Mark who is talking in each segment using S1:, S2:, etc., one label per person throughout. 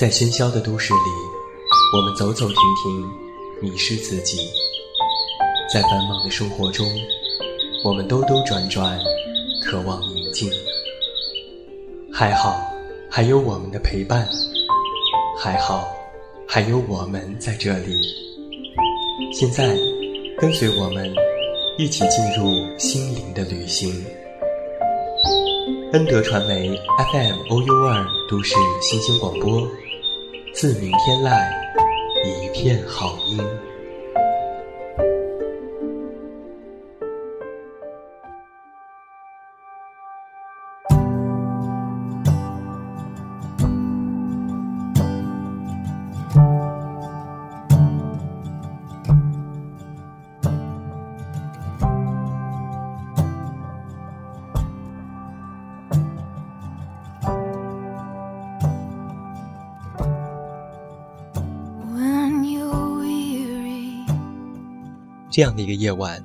S1: 在喧嚣的都市里，我们走走停停，迷失自己；在繁忙的生活中，我们兜兜转转，渴望宁静。还好，还有我们的陪伴；还好，还有我们在这里。现在，跟随我们，一起进入心灵的旅行。恩德传媒 FM OU 二都市新兴广播。自鸣天籁，一片好音。这样的一个夜晚，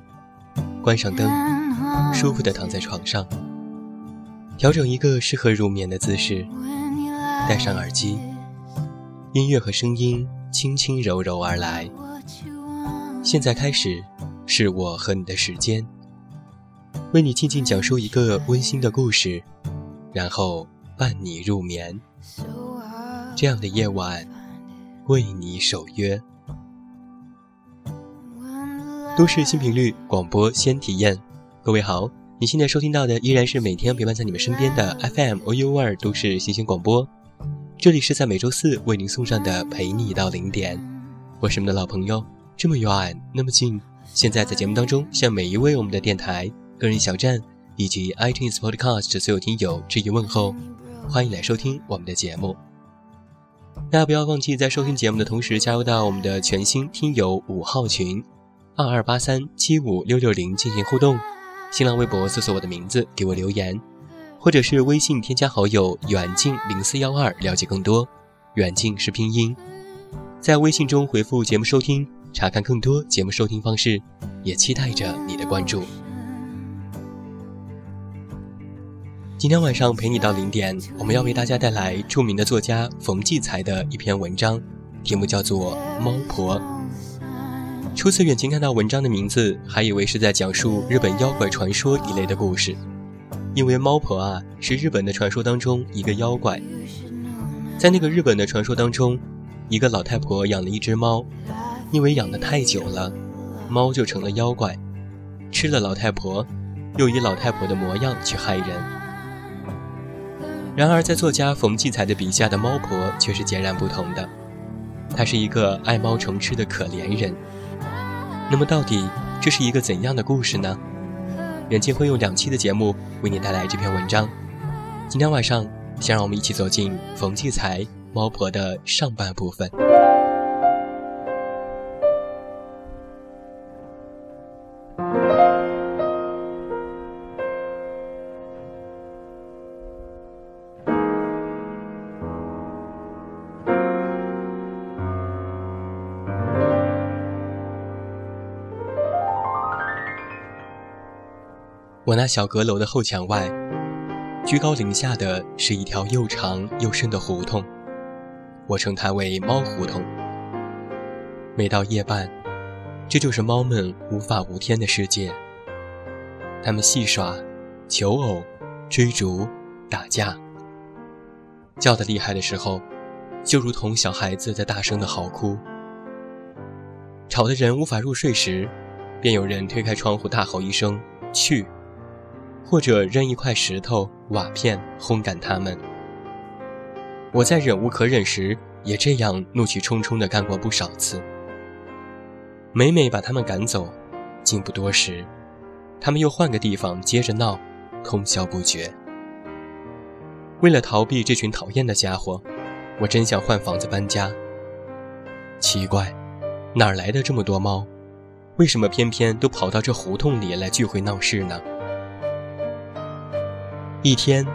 S1: 关上灯，舒服的躺在床上，调整一个适合入眠的姿势，戴上耳机，音乐和声音轻轻柔柔而来。现在开始，是我和你的时间，为你静静讲述一个温馨的故事，然后伴你入眠。这样的夜晚，为你守约。都市新频率广播先体验，各位好，你现在收听到的依然是每天陪伴在你们身边的 FM OU 二都市新星广播，这里是在每周四为您送上的陪你到零点，我是你们的老朋友，这么远那么近，现在在节目当中向每一位我们的电台、个人小站以及 iTunes Podcast 所有听友致以问候，欢迎来收听我们的节目，大家不要忘记在收听节目的同时加入到我们的全新听友五号群。二二八三七五六六零进行互动，新浪微博搜索我的名字给我留言，或者是微信添加好友远近零四幺二了解更多。远近是拼音，在微信中回复节目收听，查看更多节目收听方式，也期待着你的关注。今天晚上陪你到零点，我们要为大家带来著名的作家冯骥才的一篇文章，题目叫做《猫婆》。初次远近看到文章的名字，还以为是在讲述日本妖怪传说一类的故事，因为猫婆啊是日本的传说当中一个妖怪。在那个日本的传说当中，一个老太婆养了一只猫，因为养的太久了，猫就成了妖怪，吃了老太婆，又以老太婆的模样去害人。然而在作家冯骥才的笔下的猫婆却是截然不同的，她是一个爱猫成痴的可怜人。那么，到底这是一个怎样的故事呢？远近会用两期的节目为你带来这篇文章。今天晚上，先让我们一起走进冯骥才《猫婆》的上半部分。我那小阁楼的后墙外，居高临下的是一条又长又深的胡同，我称它为猫胡同。每到夜半，这就是猫们无法无天的世界。它们戏耍、求偶、追逐、打架，叫得厉害的时候，就如同小孩子在大声的嚎哭。吵得人无法入睡时，便有人推开窗户大吼一声：“去！”或者扔一块石头、瓦片轰赶他们。我在忍无可忍时，也这样怒气冲冲地干过不少次。每每把他们赶走，竟不多时，他们又换个地方接着闹，通宵不绝。为了逃避这群讨厌的家伙，我真想换房子搬家。奇怪，哪来的这么多猫？为什么偏偏都跑到这胡同里来聚会闹事呢？一天，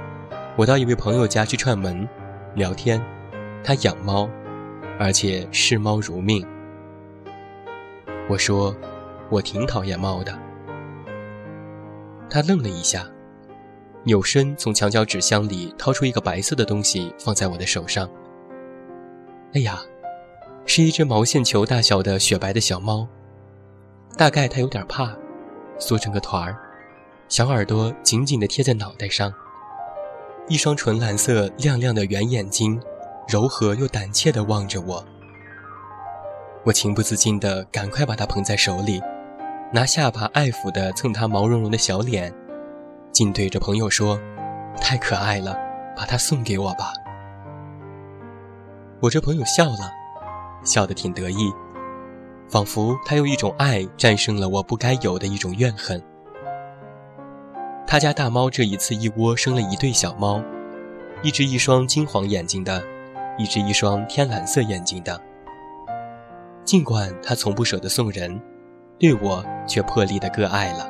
S1: 我到一位朋友家去串门，聊天。他养猫，而且视猫如命。我说，我挺讨厌猫的。他愣了一下，扭身从墙角纸箱里掏出一个白色的东西，放在我的手上。哎呀，是一只毛线球大小的雪白的小猫，大概它有点怕，缩成个团儿，小耳朵紧紧地贴在脑袋上，一双纯蓝色亮亮的圆眼睛，柔和又胆怯地望着我。我情不自禁地赶快把它捧在手里，拿下巴爱抚地蹭它毛茸茸的小脸，竟对着朋友说：“太可爱了，把它送给我吧。”我这朋友笑了，笑得挺得意，仿佛他用一种爱战胜了我不该有的一种怨恨。他家大猫这一次一窝生了一对小猫，一只一双金黄眼睛的，一只一双天蓝色眼睛的。尽管他从不舍得送人，对我却破例的割爱了，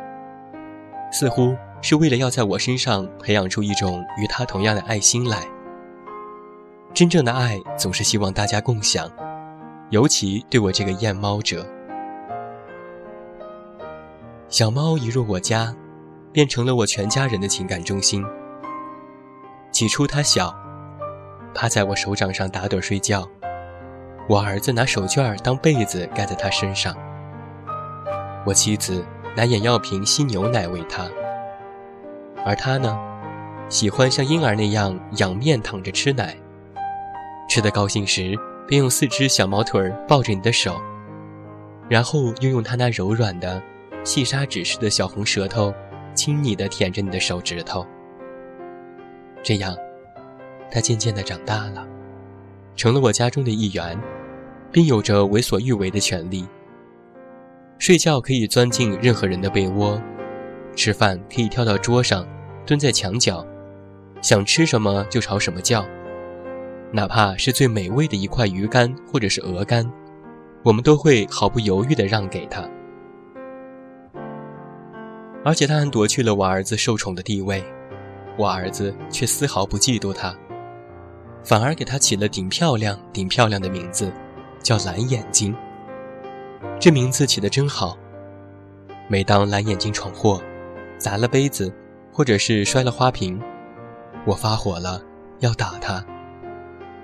S1: 似乎是为了要在我身上培养出一种与他同样的爱心来。真正的爱总是希望大家共享，尤其对我这个厌猫者。小猫一入我家，变成了我全家人的情感中心。起初他小，趴在我手掌上打盹睡觉。我儿子拿手绢当被子盖在他身上，我妻子拿眼药瓶吸牛奶喂他，而他呢，喜欢像婴儿那样仰面躺着吃奶。吃得高兴时，便用四只小毛腿抱着你的手，然后又用他那柔软的、细砂纸似的小红舌头，亲昵地舔着你的手指头。这样，他渐渐地长大了，成了我家中的一员。并有着为所欲为的权利。睡觉可以钻进任何人的被窝，吃饭可以跳到桌上，蹲在墙角，想吃什么就朝什么叫。哪怕是最美味的一块鱼干或者是鹅肝，我们都会毫不犹豫地让给他。而且他还夺去了我儿子受宠的地位，我儿子却丝毫不嫉妒他，反而给他起了顶漂亮、顶漂亮的名字。叫蓝眼睛，这名字起得真好。每当蓝眼睛闯祸，砸了杯子，或者是摔了花瓶，我发火了，要打他。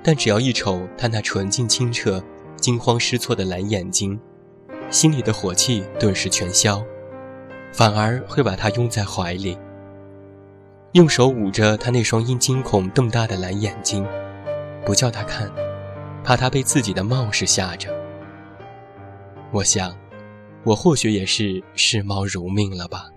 S1: 但只要一瞅他那纯净清澈、惊慌失措的蓝眼睛，心里的火气顿时全消，反而会把他拥在怀里，用手捂着他那双因惊恐瞪大的蓝眼睛，不叫他看。怕他被自己的冒失吓着，我想，我或许也是视猫如命了吧。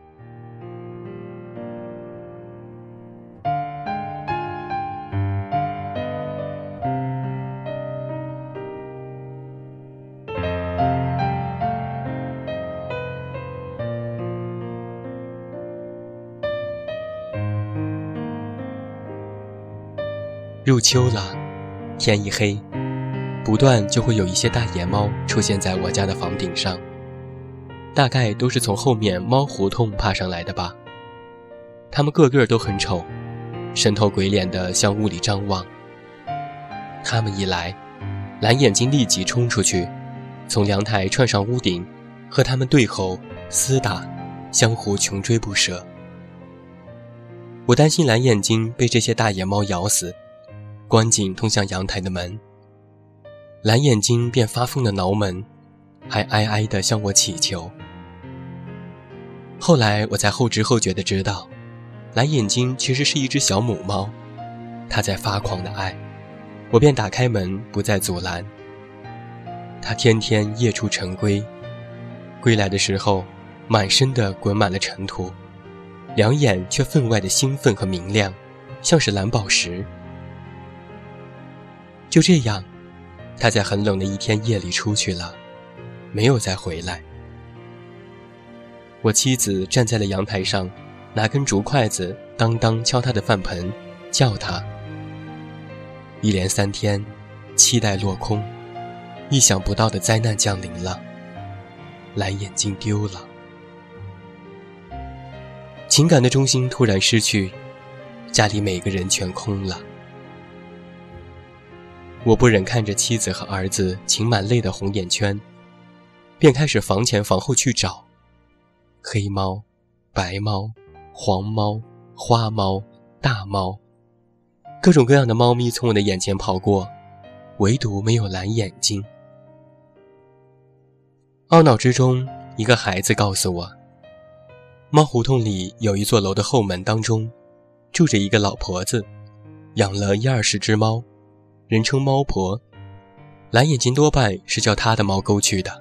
S1: 入秋了，天一黑。不断就会有一些大野猫出现在我家的房顶上，大概都是从后面猫胡同爬上来的吧。它们个个都很丑，神头鬼脸的向屋里张望。它们一来，蓝眼睛立即冲出去，从阳台窜上屋顶，和它们对吼、厮打，相互穷追不舍。我担心蓝眼睛被这些大野猫咬死，关紧通向阳台的门。蓝眼睛便发疯的挠门，还哀哀地向我乞求。后来我才后知后觉地知道，蓝眼睛其实是一只小母猫，它在发狂的爱，我便打开门不再阻拦。它天天夜出晨归，归来的时候，满身的滚满了尘土，两眼却分外的兴奋和明亮，像是蓝宝石。就这样。他在很冷的一天夜里出去了，没有再回来。我妻子站在了阳台上，拿根竹筷子当当敲他的饭盆，叫他。一连三天，期待落空，意想不到的灾难降临了，蓝眼睛丢了，情感的中心突然失去，家里每个人全空了。我不忍看着妻子和儿子噙满泪的红眼圈，便开始房前房后去找，黑猫、白猫、黄猫、花猫、大猫，各种各样的猫咪从我的眼前跑过，唯独没有蓝眼睛。懊恼之中，一个孩子告诉我，猫胡同里有一座楼的后门当中，住着一个老婆子，养了一二十只猫，人称猫婆，蓝眼睛多半是叫她的猫勾去的。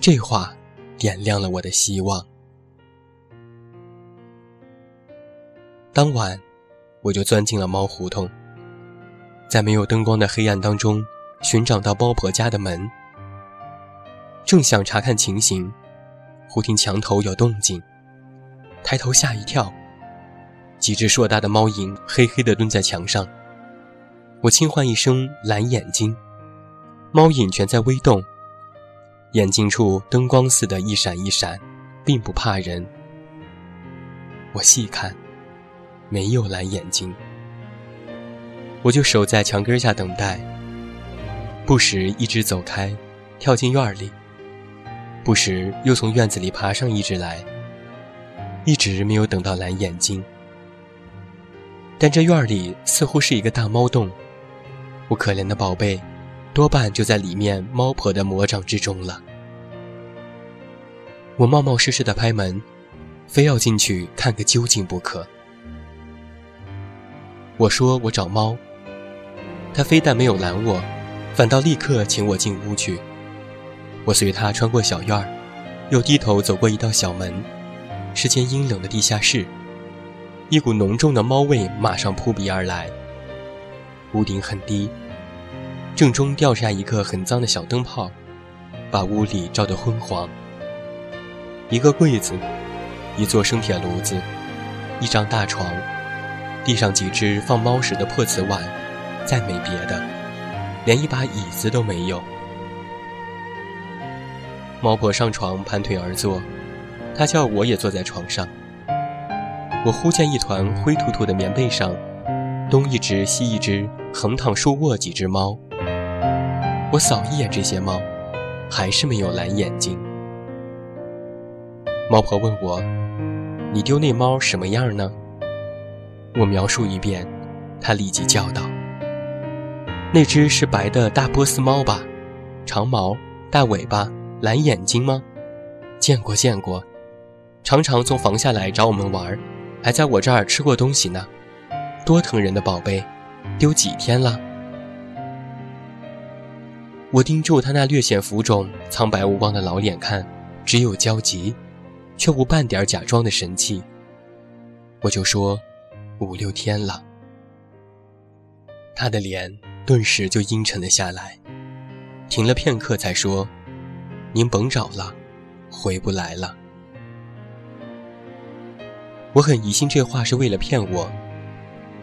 S1: 这话点亮了我的希望。当晚，我就钻进了猫胡同，在没有灯光的黑暗当中，寻找到猫婆家的门。正想查看情形，忽听墙头有动静，抬头吓一跳，几只硕大的猫影黑黑的蹲在墙上。我轻唤一声“蓝眼睛”，猫影全在微动，眼睛处灯光似的一闪一闪，并不怕人。我细看。没有蓝眼睛，我就守在墙根下等待。不时一只走开，跳进院里；不时又从院子里爬上一只来。一直没有等到蓝眼睛，但这院里似乎是一个大猫洞，我可怜的宝贝，多半就在里面猫婆的魔掌之中了。我冒冒失失的拍门，非要进去看个究竟不可。我说我找猫，他非但没有拦我，反倒立刻请我进屋去。我随他穿过小院儿，又低头走过一道小门，是间阴冷的地下室。一股浓重的猫味马上扑鼻而来。屋顶很低，正中吊下一个很脏的小灯泡，把屋里照得昏黄。一个柜子，一座生铁炉子，一张大床。地上几只放猫食的破瓷碗，再没别的，连一把椅子都没有。猫婆上床盘腿而坐，她叫我也坐在床上。我忽见一团灰突突的棉被上，东一只西一只，横躺竖卧几只猫。我扫一眼这些猫，还是没有蓝眼睛。猫婆问我：“你丢那猫什么样呢？”我描述一遍，她立即叫道：“那只是白的大波斯猫吧？长毛、大尾巴、蓝眼睛吗？见过见过，常常从房下来找我们玩，还在我这儿吃过东西呢。多疼人的宝贝，丢几天了？”我盯住他那略显浮肿、苍白无光的老脸看，只有焦急，却无半点假装的神气。我就说。五六天了，他的脸顿时就阴沉了下来，停了片刻才说：“您甭找了，回不来了。”我很疑心这话是为了骗我，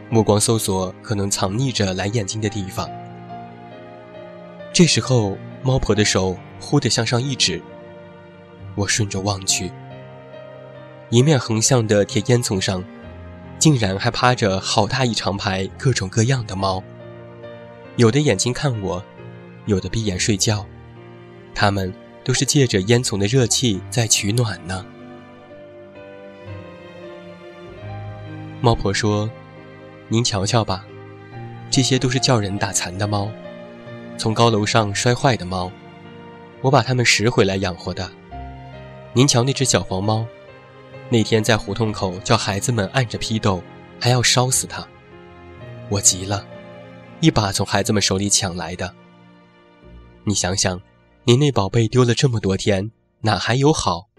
S1: 目光搜索可能藏匿着蓝眼睛的地方。这时候，猫婆的手忽地向上一指，我顺着望去，一面横向的铁烟囱上。竟然还趴着好大一长排各种各样的猫，有的眼睛看我，有的闭眼睡觉，它们都是借着烟囱的热气在取暖呢。猫婆说：“您瞧瞧吧，这些都是叫人打残的猫，从高楼上摔坏的猫，我把它们拾回来养活的。您瞧那只小黄猫。”那天在胡同口叫孩子们按着批斗，还要烧死他，我急了，一把从孩子们手里抢来的。你想想，您那宝贝丢了这么多天，哪还有好？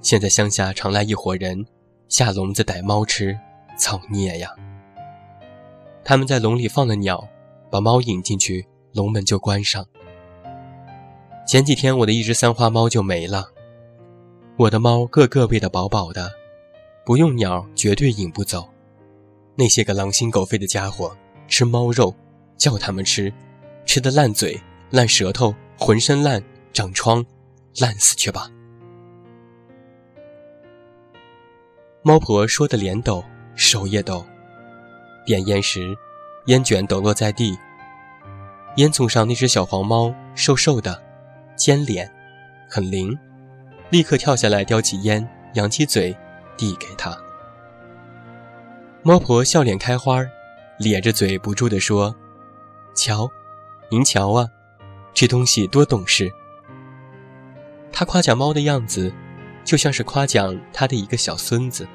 S1: 现在乡下常来一伙人，下笼子逮猫吃，造孽呀！他们在笼里放了鸟，把猫引进去，笼门就关上。前几天我的一只三花猫就没了。我的猫个个喂得饱饱的，不用鸟绝对引不走。那些个狼心狗肺的家伙吃猫肉，叫他们吃，吃的烂嘴、烂舌头，浑身烂，长疮，烂死去吧！猫婆说的脸抖，手也抖。点烟时，烟卷抖落在地。烟囱上那只小黄猫，瘦瘦的，尖脸，很灵。立刻跳下来，叼起烟，扬起嘴，递给他。猫婆笑脸开花，咧着嘴不住地说：“
S2: 瞧，您瞧啊，这东西多懂事。”他夸奖猫的样子，就像是夸奖他的一个小孙子。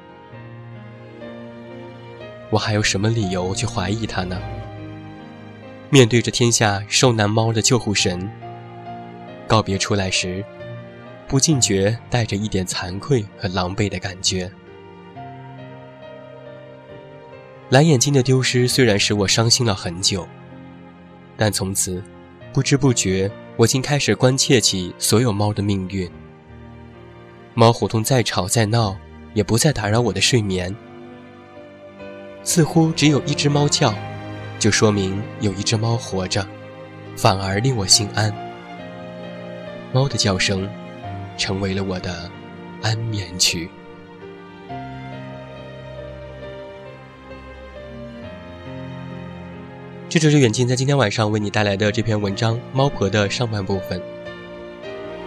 S2: 我还有什么理由去怀疑他呢？面对着天下受难猫的救护神，告别出来时，不禁觉带着一点惭愧和狼狈的感觉。蓝眼睛的丢失虽然使我伤心了很久，但从此，不知不觉。我竟开始关切起所有猫的命运。猫胡同再吵再闹，也不再打扰我的睡眠。似乎只有一只猫叫，就说明有一只猫活着，反而令我心安。猫的叫声，成为了我的安眠曲。这就是远近在今天晚上为你带来的这篇文章《猫婆》的上半部分。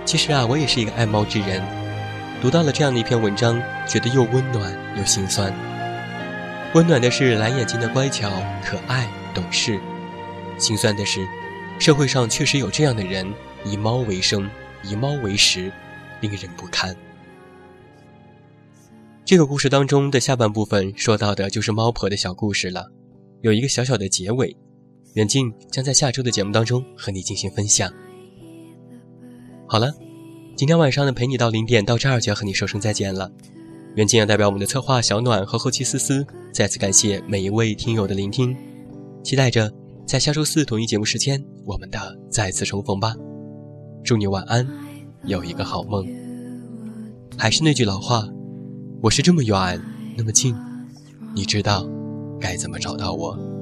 S2: 其实啊，我也是一个爱猫之人，读到了这样的一篇文章，觉得又温暖又心酸。温暖的是蓝眼睛的乖巧、可爱、懂事；心酸的是，社会上确实有这样的人，以猫为生，以猫为食，令人不堪。这个故事当中的下半部分说到的就是猫婆的小故事了，有一个小小的结尾。远近将在下周的节目当中和你进行分享。好了，今天晚上的陪你到零点到这儿就要和你说声再见了。远近要代表我们的策划小暖和后期思思，再次感谢每一位听友的聆听，期待着在下周四同一节目时间我们的再次重逢吧。祝你晚安，有一个好梦。还是那句老话，我是这么远那么近，你知道该怎么找到我。